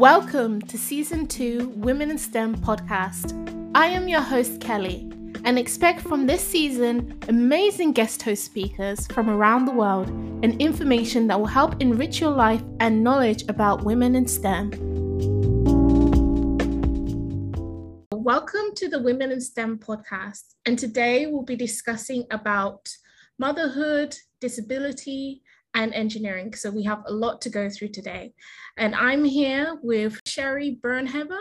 Welcome to season two Women in STEM podcast. I am your host, Kelly, and expect from this season amazing guest host speakers from around the world and information that will help enrich your life and knowledge about women in STEM. Welcome to the Women in STEM podcast, and today we'll be discussing about motherhood, disability, and engineering. So we have a lot to go through today. And I'm here with Sheri Byrne-Haber.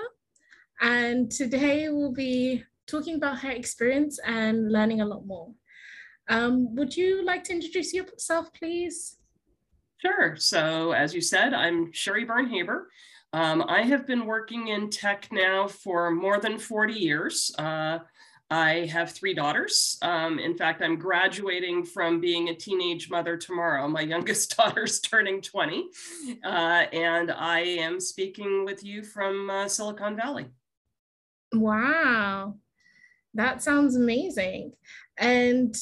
And today we'll be talking about her experience and learning a lot more. Um, would you like to introduce yourself, please? Sure. So, as you said, I'm Sheri Byrne-Haber. Um, I have been working in tech now for more than 40 years. Uh, I have three daughters. Um, in fact, I'm graduating from being a teenage mother tomorrow. My youngest daughter's turning 20, uh, and I am speaking with you from uh, Silicon Valley. Wow, that sounds amazing. And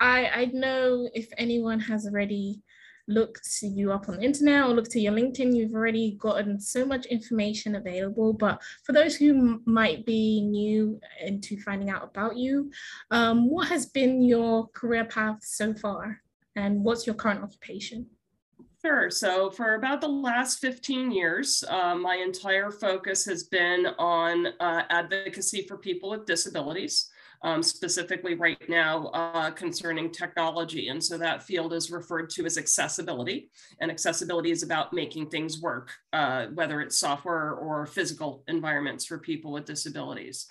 I, I know if anyone has already look to you up on the internet or look to your LinkedIn, you've already gotten so much information available. But for those who might be new into finding out about you, um, what has been your career path so far? And what's your current occupation? Sure. So, for about the last 15 years, uh, my entire focus has been on uh, advocacy for people with disabilities um, specifically right now uh, concerning technology. And so that field is referred to as accessibility. And accessibility is about making things work, uh, whether it's software or physical environments for people with disabilities.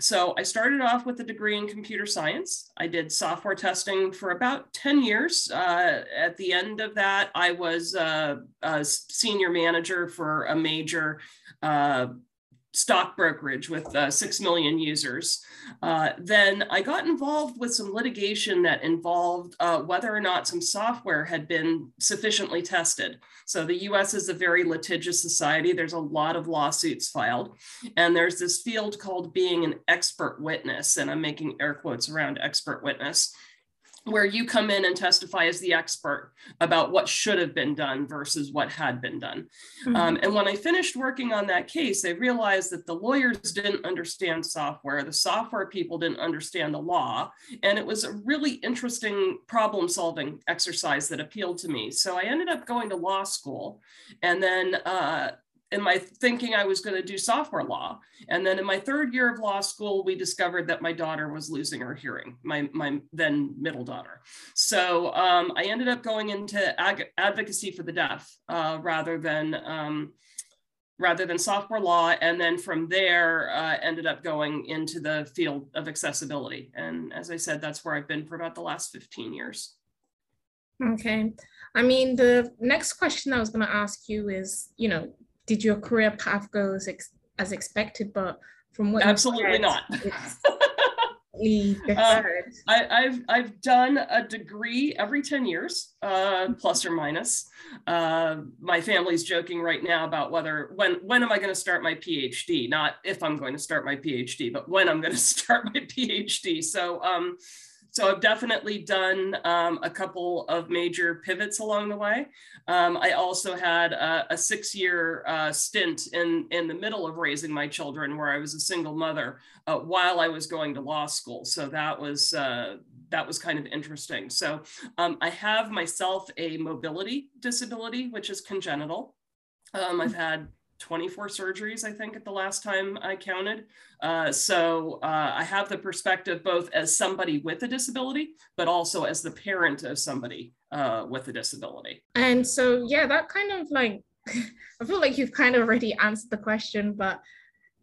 So I started off with a degree in computer science. I did software testing for about 10 years. Uh, at the end of that, I was uh, a senior manager for a major uh, stock brokerage with uh, 6 million users. Uh, then I got involved with some litigation that involved uh, whether or not some software had been sufficiently tested. So the US is a very litigious society. There's a lot of lawsuits filed. And there's this field called being an expert witness. And I'm making air quotes around expert witness where you come in and testify as the expert about what should have been done versus what had been done. Mm-hmm. Um, and when I finished working on that case, I realized that the lawyers didn't understand software, the software people didn't understand the law, and it was a really interesting problem solving exercise that appealed to me. So I ended up going to law school and then uh, in my thinking I was going to do software law. And then in my third year of law school, we discovered that my daughter was losing her hearing, my, my then middle daughter. So um, I ended up going into ag- advocacy for the deaf uh, rather than um, rather than software law. And then from there, uh, ended up going into the field of accessibility. And as I said, that's where I've been for about the last 15 years. Okay. I mean, the next question I was going to ask you is, you know, did your career path go as, ex- as expected? But from what absolutely not. uh, I, have I've done a degree every 10 years, uh, plus or minus. Uh, my family's joking right now about whether when when am I going to start my PhD? Not if I'm going to start my PhD, but when I'm going to start my PhD. So um, so I've definitely done um, a couple of major pivots along the way. Um, I also had a, a six-year uh, stint in, in the middle of raising my children where I was a single mother uh, while I was going to law school. So that was, uh, that was kind of interesting. So um, I have myself a mobility disability, which is congenital. Um, I've had 24 surgeries, I think, at the last time I counted. Uh, so uh, I have the perspective both as somebody with a disability, but also as the parent of somebody uh, with a disability. And so, yeah, that kind of like, I feel like you've kind of already answered the question, but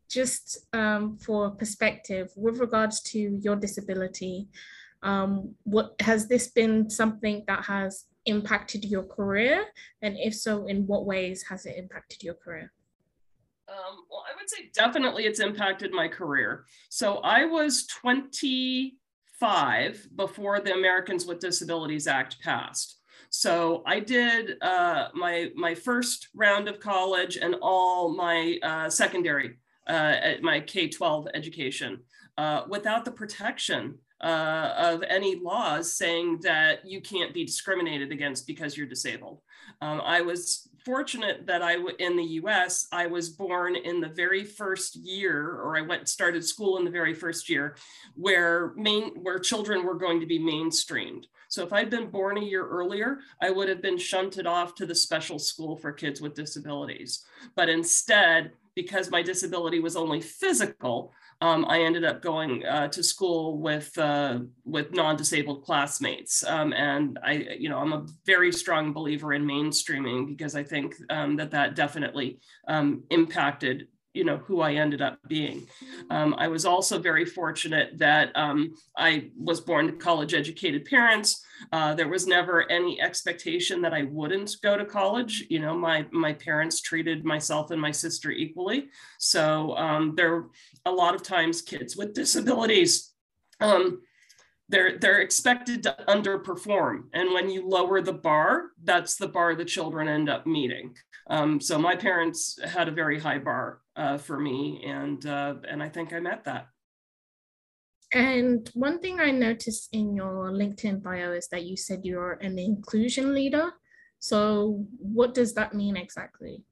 just um, for perspective, with regards to your disability, um, what has this been something that has impacted your career? And if so, in what ways has it impacted your career? Um, well, I would say definitely it's impacted my career. So I was 25 before the Americans with Disabilities Act passed. So I did uh, my my first round of college and all my uh, secondary, uh, my K-12 education uh, without the protection uh, of any laws saying that you can't be discriminated against because you're disabled. Um, I was fortunate that I in the U.S. I was born in the very first year, or I went started school in the very first year, where main where children were going to be mainstreamed. So if I'd been born a year earlier, I would have been shunted off to the special school for kids with disabilities. But instead, because my disability was only physical, um, I ended up going uh, to school with uh, with non-disabled classmates, um, and I, you know, I'm a very strong believer in mainstreaming because I think um, that that definitely um, impacted you know who I ended up being. Um, I was also very fortunate that um, I was born to college educated parents. Uh, there was never any expectation that I wouldn't go to college. You know, my my parents treated myself and my sister equally. So um, there a lot of times kids with disabilities. Um, they're, they're expected to underperform. And when you lower the bar, that's the bar the children end up meeting. Um, so my parents had a very high bar uh, for me, and uh, and I think I met that. And one thing I noticed in your LinkedIn bio is that you said you're an inclusion leader. So what does that mean exactly?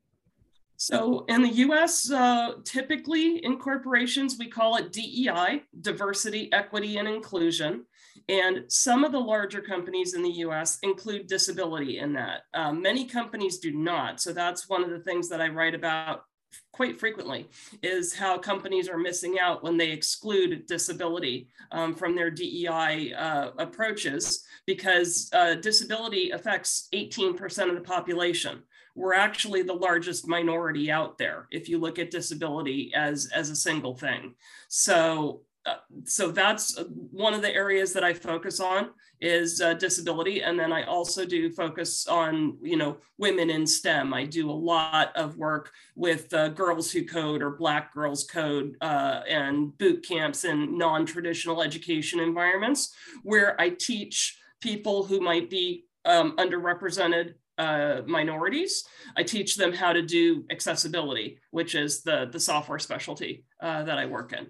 So in the US, uh, typically in corporations, we call it DEI, diversity, equity, and inclusion. And some of the larger companies in the US include disability in that. Um, many companies do not. So that's one of the things that I write about quite frequently is how companies are missing out when they exclude disability um, from their DEI uh, approaches because uh, disability affects 18% of the population. We're actually the largest minority out there if you look at disability as, as a single thing. So uh, so that's uh, one of the areas that I focus on is uh, disability. And then I also do focus on, you know, women in STEM. I do a lot of work with uh, Girls Who Code or Black Girls Code uh, and boot camps in non-traditional education environments where I teach people who might be um, underrepresented uh, minorities. I teach them how to do accessibility, which is the, the software specialty uh, that I work in.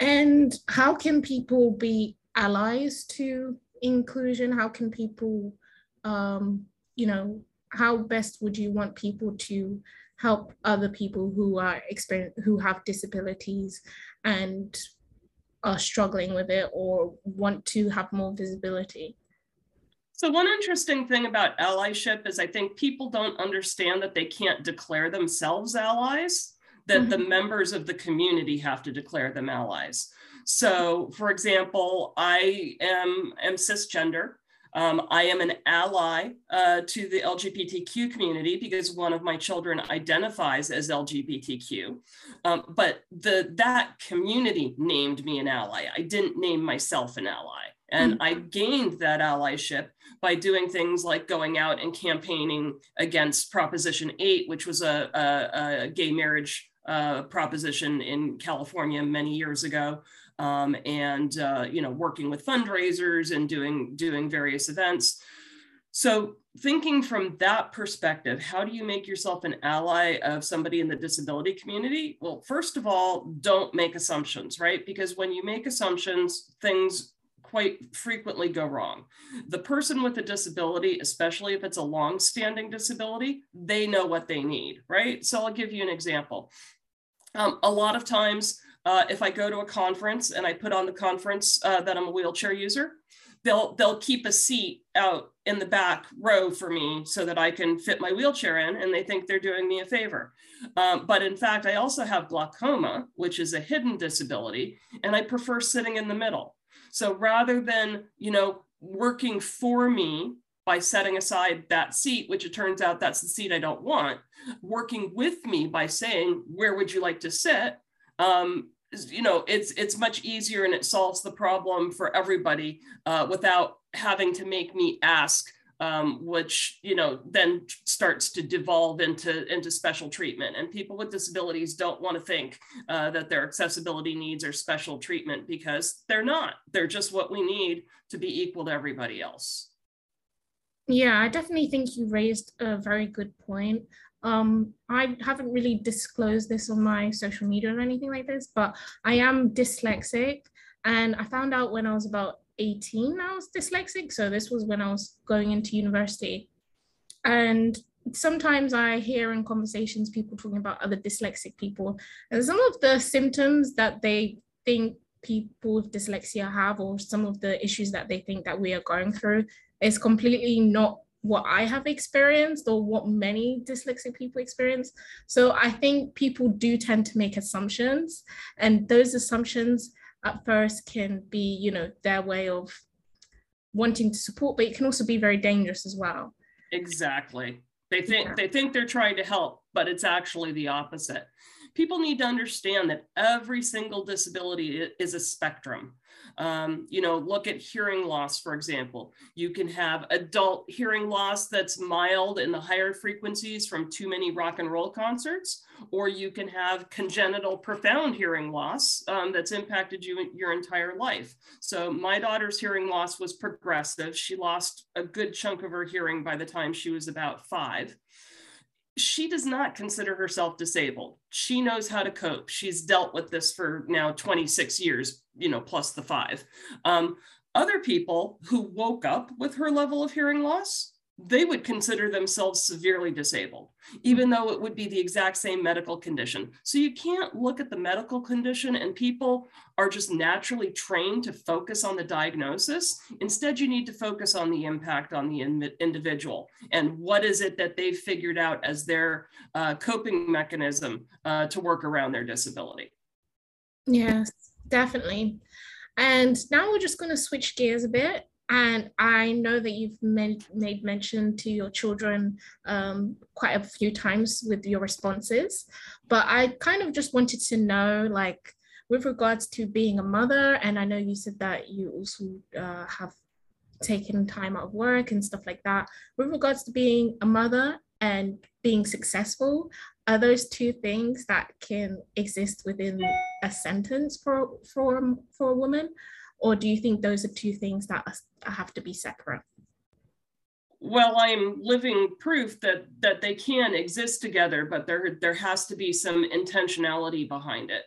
And how can people be allies to inclusion? How can people, um, you know, how best would you want people to help other people who are experience who have disabilities and are struggling with it or want to have more visibility? So one interesting thing about allyship is I think people don't understand that they can't declare themselves allies that mm-hmm. the members of the community have to declare them allies. So, for example, I am, am cisgender. Um, I am an ally uh, to the LGBTQ community because one of my children identifies as LGBTQ. Um, but the, that community named me an ally. I didn't name myself an ally. And mm-hmm. I gained that allyship by doing things like going out and campaigning against Proposition 8, which was a, a, a gay marriage uh, proposition in California many years ago, um, and uh, you know working with fundraisers and doing doing various events. So thinking from that perspective, how do you make yourself an ally of somebody in the disability community? Well, first of all, don't make assumptions, right? Because when you make assumptions, things quite frequently go wrong. The person with a disability, especially if it's a long-standing disability, they know what they need, right? So I'll give you an example. Um, a lot of times, uh, if I go to a conference and I put on the conference uh, that I'm a wheelchair user, they'll they'll keep a seat out in the back row for me so that I can fit my wheelchair in, and they think they're doing me a favor. Um, but in fact, I also have glaucoma, which is a hidden disability, and I prefer sitting in the middle. So rather than you know working for me by setting aside that seat, which it turns out that's the seat I don't want, working with me by saying, where would you like to sit? Um, you know, it's it's much easier and it solves the problem for everybody uh, without having to make me ask, um, which you know then starts to devolve into into special treatment. And people with disabilities don't want to think uh, that their accessibility needs are special treatment because they're not. They're just what we need to be equal to everybody else. Yeah, I definitely think you raised a very good point. Um, I haven't really disclosed this on my social media or anything like this, but I am dyslexic. And I found out when I was about 18, I was dyslexic. So this was when I was going into university. And sometimes I hear in conversations people talking about other dyslexic people, and some of the symptoms that they think people with dyslexia have, or some of the issues that they think that we are going through, is completely not what I have experienced or what many dyslexic people experience. So I think people do tend to make assumptions, and those assumptions at first can be, you know, their way of wanting to support, but it can also be very dangerous as well. Exactly. They think yeah. they think they're trying to help, but it's actually the opposite. People need to understand that every single disability is a spectrum. Um, you know, look at hearing loss, for example. You can have adult hearing loss that's mild in the higher frequencies from too many rock and roll concerts, or you can have congenital profound hearing loss um, that's impacted you your entire life. So my daughter's hearing loss was progressive. She lost a good chunk of her hearing by the time she was about five she does not consider herself disabled. She knows how to cope. She's dealt with this for now 26 years, you know, plus the five. Um, other people who woke up with her level of hearing loss they would consider themselves severely disabled, even though it would be the exact same medical condition. So you can't look at the medical condition and people are just naturally trained to focus on the diagnosis. Instead, you need to focus on the impact on the in individual and what is it that they've figured out as their uh, coping mechanism uh, to work around their disability. Yes, definitely. And now we're just going to switch gears a bit and I know that you've made, mention to your children um, quite a few times with your responses, but I kind of just wanted to know, like, with regards to being a mother, and I know you said that you also uh, have taken time out of work and stuff like that. With regards to being a mother and being successful, are those two things that can exist within a sentence for for for a woman? Or do you think those are two things that have to be separate? Well, I'm living proof that that they can exist together, but there there has to be some intentionality behind it.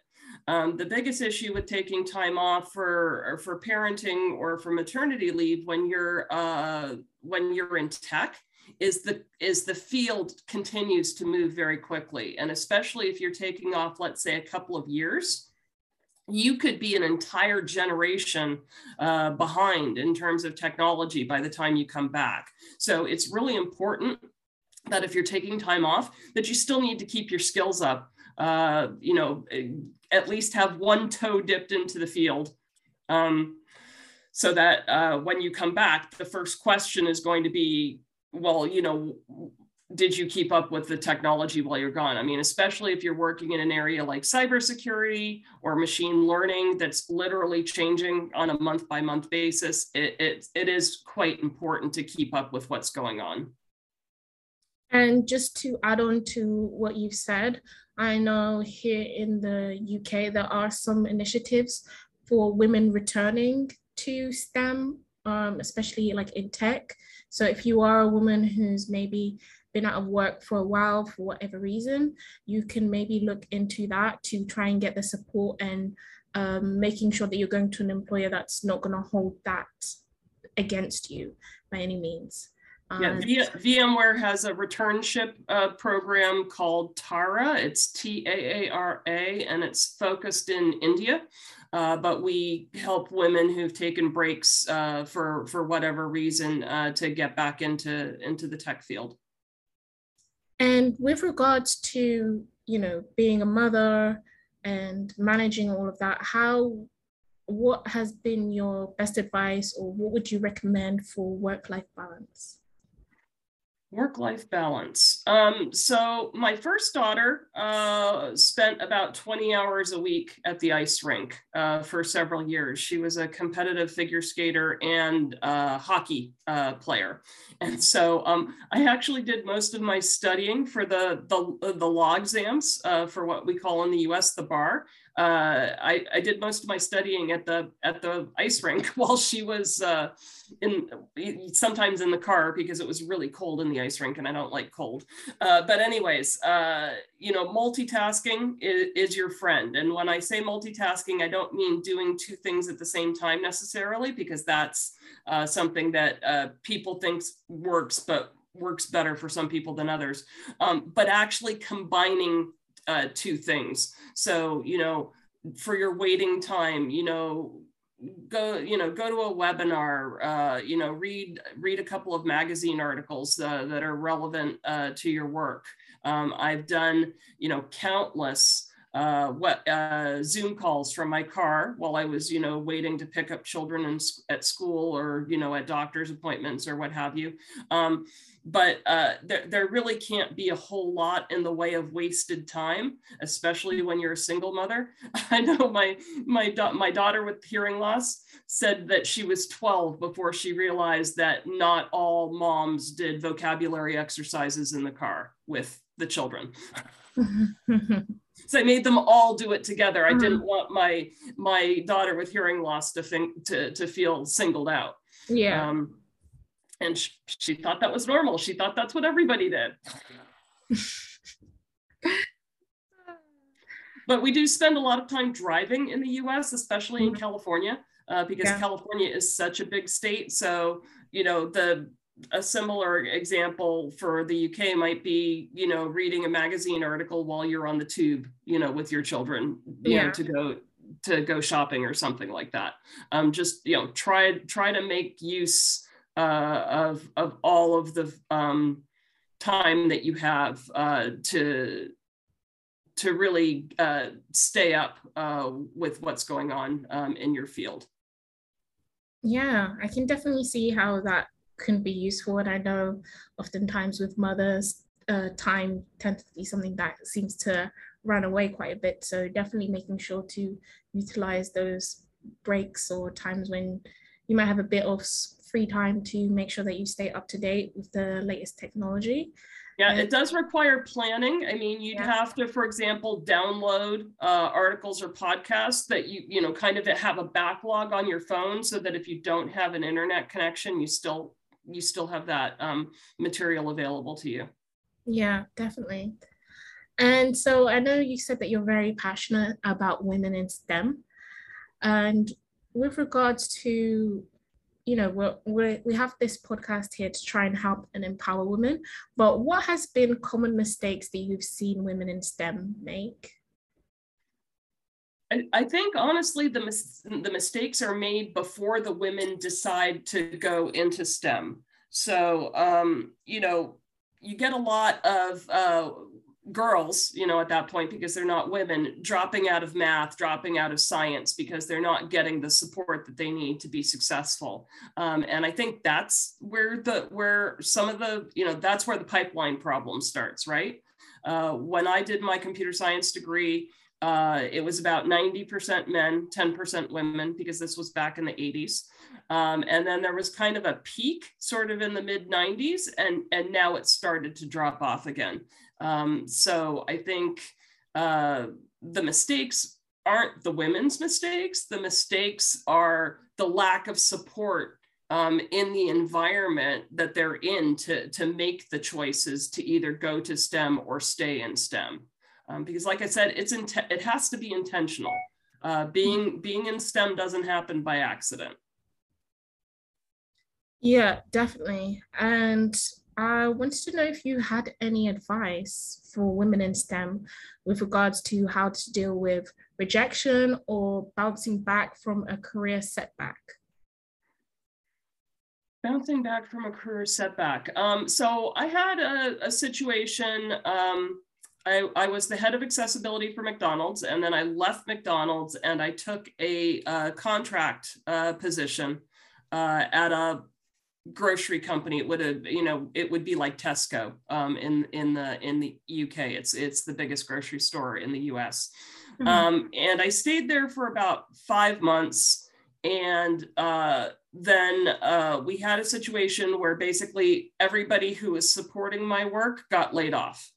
Um, the biggest issue with taking time off for for parenting or for maternity leave when you're uh, when you're in tech is the is the field continues to move very quickly, and especially if you're taking off, let's say, a couple of years you could be an entire generation uh, behind in terms of technology by the time you come back. So it's really important that if you're taking time off, that you still need to keep your skills up. Uh, you know, at least have one toe dipped into the field. Um, so that uh, when you come back, the first question is going to be, well, you know, did you keep up with the technology while you're gone? I mean, especially if you're working in an area like cybersecurity or machine learning that's literally changing on a month by month basis, it, it, it is quite important to keep up with what's going on. And just to add on to what you've said, I know here in the UK, there are some initiatives for women returning to STEM, um, especially like in tech. So if you are a woman who's maybe been out of work for a while for whatever reason, you can maybe look into that to try and get the support and um, making sure that you're going to an employer that's not going to hold that against you by any means. Yeah, v- VMware has a returnship uh, program called Taara. It's T A A R A, and it's focused in India. Uh, but we help women who've taken breaks uh, for for whatever reason uh, to get back into into the tech field. And with regards to, you know, being a mother and managing all of that, how, what has been your best advice or what would you recommend for work life balance? Work life balance. Um, so, my first daughter uh, spent about 20 hours a week at the ice rink uh, for several years. She was a competitive figure skater and uh, hockey uh, player. And so, um, I actually did most of my studying for the, the, the law exams uh, for what we call in the US the bar uh, I, I, did most of my studying at the at the ice rink while she was uh, in sometimes in the car because it was really cold in the ice rink and I don't like cold. Uh, but anyways, uh, you know, multitasking is, is, your friend. And when I say multitasking, I don't mean doing two things at the same time necessarily because that's uh, something that people think works, but works better for some people than others. Um, but actually combining uh, two things. So, you know, for your waiting time, you know, go you know go to a webinar uh, you know read read a couple of magazine articles uh, that are relevant uh, to your work um, i've done you know countless uh, what uh, zoom calls from my car while i was you know waiting to pick up children in, at school or you know at doctor's appointments or what have you um, but uh, there, there really can't be a whole lot in the way of wasted time, especially when you're a single mother. I know my my my daughter with hearing loss said that she was 12 before she realized that not all moms did vocabulary exercises in the car with the children. so I made them all do it together. I didn't mm-hmm. want my my daughter with hearing loss to think to to feel singled out. Yeah. Um, and she, she thought that was normal. She thought that's what everybody did. but we do spend a lot of time driving in the US, especially in mm-hmm. California, uh, because yeah. California is such a big state. So, you know, the a similar example for the UK might be, you know, reading a magazine article while you're on the tube, you know, with your children, you yeah. know, to go to go shopping or something like that. Um, just you know, try try to make use uh, of, of all of the um, time that you have uh, to, to really uh, stay up uh, with what's going on um, in your field. Yeah, I can definitely see how that can be useful. And I know oftentimes with mothers, uh, time tends to be something that seems to run away quite a bit. So definitely making sure to utilize those breaks or times when you might have a bit of free time to make sure that you stay up to date with the latest technology. Yeah, it does require planning. I mean, you'd yeah. have to, for example, download uh, articles or podcasts that you, you know, kind of have a backlog on your phone so that if you don't have an internet connection, you still you still have that um, material available to you. Yeah, definitely. And so I know you said that you're very passionate about women in STEM. And with regards to you know we're, we're, we have this podcast here to try and help and empower women but what has been common mistakes that you've seen women in stem make I, I think honestly the, mis- the mistakes are made before the women decide to go into STEM. So, um, you know, you get a lot of uh, girls, you know, at that point, because they're not women, dropping out of math, dropping out of science because they're not getting the support that they need to be successful. Um, and I think that's where the where some of the, you know, that's where the pipeline problem starts, right? Uh, when I did my computer science degree, uh, it was about 90% men, 10% women, because this was back in the 80s. Um, and then there was kind of a peak sort of in the mid 90s, and, and now it started to drop off again. Um, so I think uh, the mistakes aren't the women's mistakes. The mistakes are the lack of support um, in the environment that they're in to, to make the choices to either go to STEM or stay in STEM. Um, because like I said, it's it has to be intentional. Uh, being, being in STEM doesn't happen by accident. Yeah, definitely. And I wanted to know if you had any advice for women in STEM with regards to how to deal with rejection or bouncing back from a career setback. Bouncing back from a career setback. Um, so I had a, a situation. Um, I, I, was the head of accessibility for McDonald's, and then I left McDonald's and I took a uh, contract uh, position uh, at a grocery company it would have you know it would be like tesco um, in in the in the uk it's it's the biggest grocery store in the us mm-hmm. um, and i stayed there for about five months and uh, then uh, we had a situation where basically everybody who was supporting my work got laid off.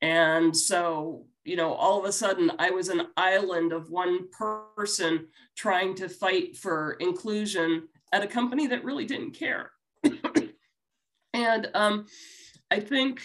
And so you know all of a sudden i was an island of one person trying to fight for inclusion at a company that really didn't care and um, I think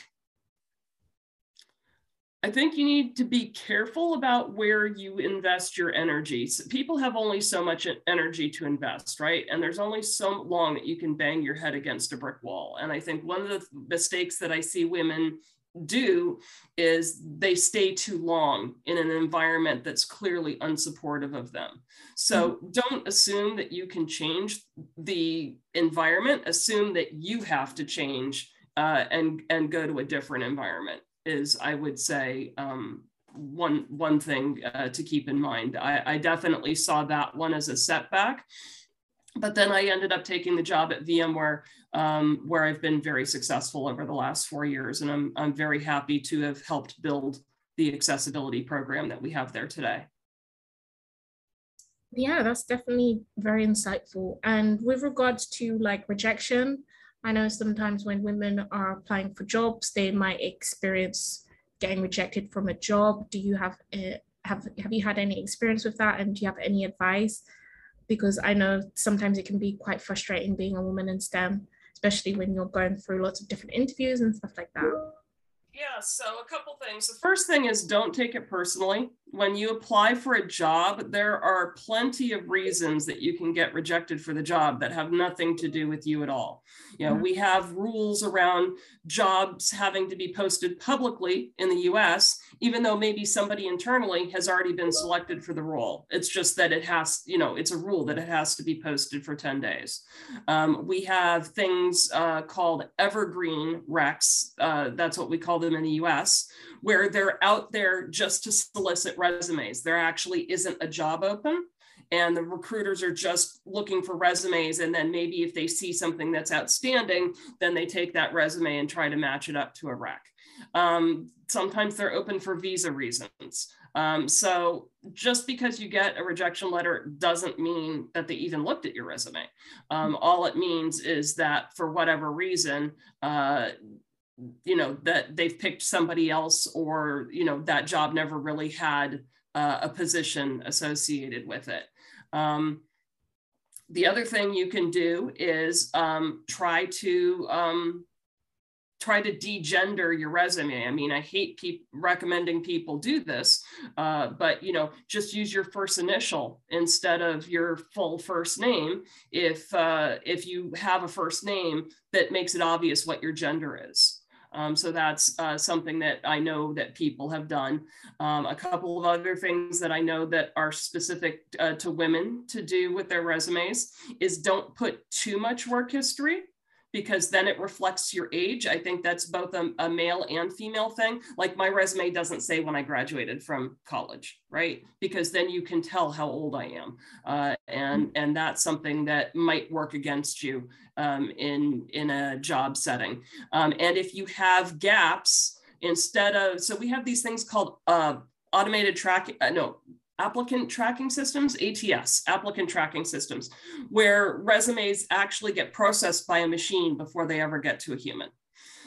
I think you need to be careful about where you invest your energy. So people have only so much energy to invest, right? And there's only so long that you can bang your head against a brick wall. And I think one of the mistakes that I see women do is they stay too long in an environment that's clearly unsupportive of them. So mm-hmm. don't assume that you can change the environment. Assume that you have to change uh, and and go to a different environment is I would say um, one one thing uh, to keep in mind. I, I definitely saw that one as a setback, but then I ended up taking the job at VMware, um, where I've been very successful over the last four years, and I'm I'm very happy to have helped build the accessibility program that we have there today. Yeah, that's definitely very insightful. And with regards to like rejection, I know sometimes when women are applying for jobs, they might experience getting rejected from a job. Do you have a, have have you had any experience with that, and do you have any advice? Because I know sometimes it can be quite frustrating being a woman in STEM, especially when you're going through lots of different interviews and stuff like that. Yeah, so a couple things. The first thing is don't take it personally. When you apply for a job, there are plenty of reasons that you can get rejected for the job that have nothing to do with you at all. You know, mm-hmm. we have rules around jobs having to be posted publicly in the US, even though maybe somebody internally has already been selected for the role. It's just that it has, you know, it's a rule that it has to be posted for 10 days. Um, we have things uh, called evergreen recs. Uh, that's what we call them in the US, where they're out there just to solicit resumes. There actually isn't a job open and the recruiters are just looking for resumes and then maybe if they see something that's outstanding then they take that resume and try to match it up to a rec um, sometimes they're open for visa reasons. Um, so just because you get a rejection letter doesn't mean that they even looked at your resume. Um, all it means is that for whatever reason uh, you know that they've picked somebody else or you know that job never really had uh, a position associated with it um, the other thing you can do is um, try to um, try to degender your resume. I mean, I hate keep recommending people do this, uh, but you know, just use your first initial instead of your full first name. If uh, if you have a first name that makes it obvious what your gender is. Um, so that's uh, something that I know that people have done. Um, a couple of other things that I know that are specific uh, to women to do with their resumes is don't put too much work history because then it reflects your age. I think that's both a, a, male and female thing. Like my resume doesn't say when I graduated from college, right? Because then you can tell how old I am, uh, and and that's something that might work against you um, in in a job setting. Um, and if you have gaps, instead of so we have these things called uh, automated tracking. Uh, no applicant tracking systems, ATS, applicant tracking systems, where resumes actually get processed by a machine before they ever get to a human.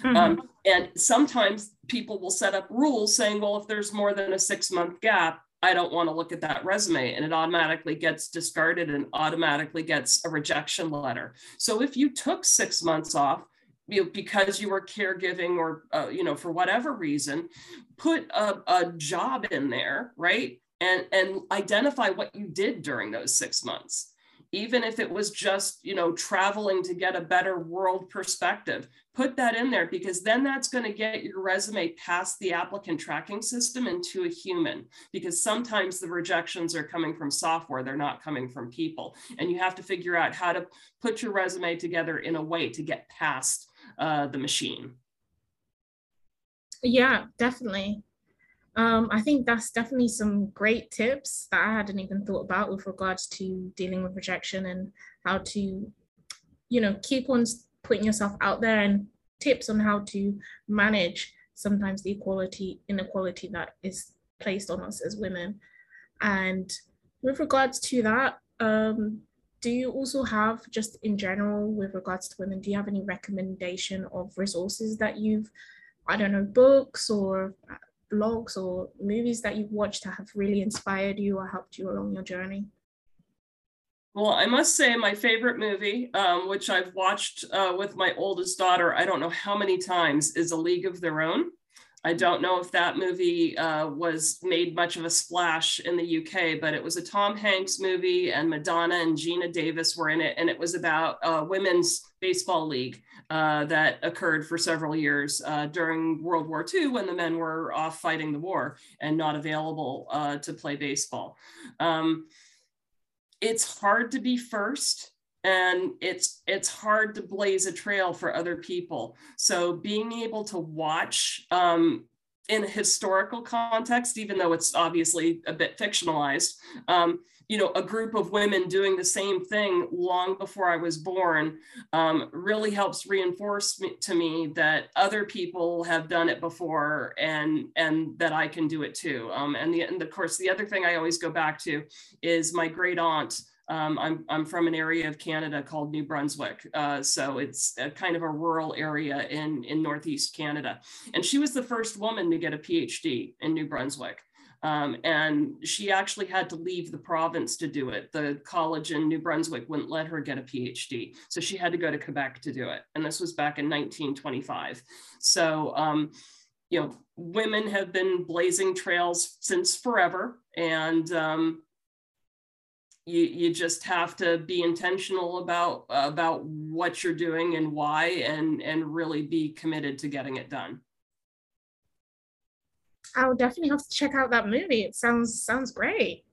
Mm-hmm. Um, and sometimes people will set up rules saying, well, if there's more than a six month gap, I don't want to look at that resume. And it automatically gets discarded and automatically gets a rejection letter. So if you took six months off, you know, because you were caregiving or uh, you know for whatever reason put a, a job in there right and and identify what you did during those six months. Even if it was just you know traveling to get a better world perspective put that in there because then that's going to get your resume past the applicant tracking system into a human because sometimes the rejections are coming from software they're not coming from people. And you have to figure out how to put your resume together in a way to get past uh, the machine. Yeah definitely um, I think that's definitely some great tips that I hadn't even thought about with regards to dealing with rejection and how to, you know, keep on putting yourself out there and tips on how to manage sometimes the equality inequality that is placed on us as women. And with regards to that, um, do you also have just in general with regards to women, do you have any recommendation of resources that you've, I don't know, books or blogs or movies that you've watched that have really inspired you or helped you along your journey? Well, I must say, my favorite movie, um, which I've watched uh, with my oldest daughter, I don't know how many times, is A League of Their Own. I don't know if that movie uh, was made much of a splash in the UK, but it was a Tom Hanks movie, and Madonna and Geena Davis were in it, and it was about a women's baseball league uh, that occurred for several years uh, during World War II when the men were off fighting the war and not available uh, to play baseball. Um, it's hard to be first and it's it's hard to blaze a trail for other people so being able to watch um, in a historical context even though it's obviously a bit fictionalized um, you know a group of women doing the same thing long before i was born um, really helps reinforce me, to me that other people have done it before and and that i can do it too um, and the and of course the other thing i always go back to is my great aunt um, I'm, I'm from an area of Canada called New Brunswick. Uh, so it's a kind of a rural area in, in Northeast Canada. And she was the first woman to get a PhD in New Brunswick. Um, and she actually had to leave the province to do it. The college in New Brunswick wouldn't let her get a PhD. So she had to go to Quebec to do it. And this was back in 1925. So, um, you know, women have been blazing trails since forever. And um, you, you just have to be intentional about about what you're doing and why and and really be committed to getting it done i'll definitely have to check out that movie it sounds sounds great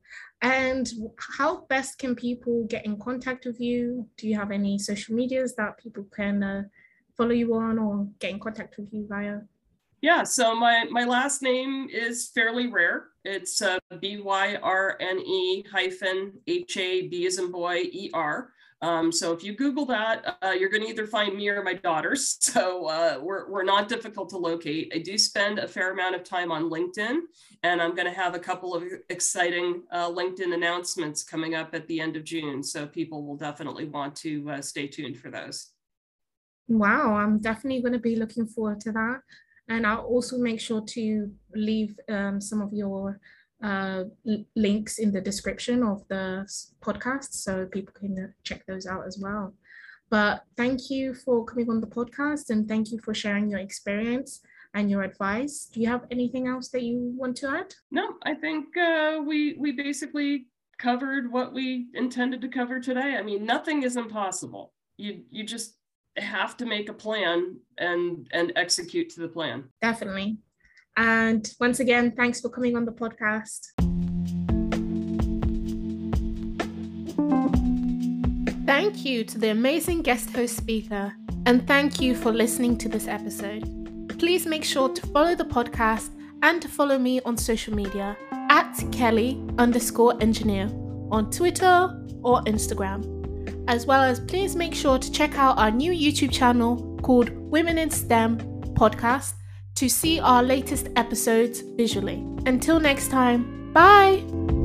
and how best can people get in contact with you do you have any social medias that people can uh, follow you on or get in contact with you via yeah, so my, my last name is fairly rare. It's uh, B-Y-R-N-E hyphen H-A-B as in boy E-R. Um, so if you Google that, uh, you're going to either find me or my daughters. So uh, we're, we're not difficult to locate. I do spend a fair amount of time on LinkedIn, and I'm going to have a couple of exciting uh, LinkedIn announcements coming up at the end of June. So people will definitely want to uh, stay tuned for those. Wow, I'm definitely going to be looking forward to that. And I'll also make sure to leave um, some of your uh, links in the description of the podcast so people can uh, check those out as well. But thank you for coming on the podcast and thank you for sharing your experience and your advice. Do you have anything else that you want to add? No, I think uh, we we basically covered what we intended to cover today. I mean, nothing is impossible. You you just have to make a plan and and execute to the plan definitely and once again thanks for coming on the podcast. Thank you to the amazing guest host speaker and thank you for listening to this episode. Please make sure to follow the podcast and to follow me on social media at kelly underscore engineer on twitter or instagram. As well as please make sure to check out our new YouTube channel called Women in STEM podcast to see our latest episodes visually. Until next time, bye!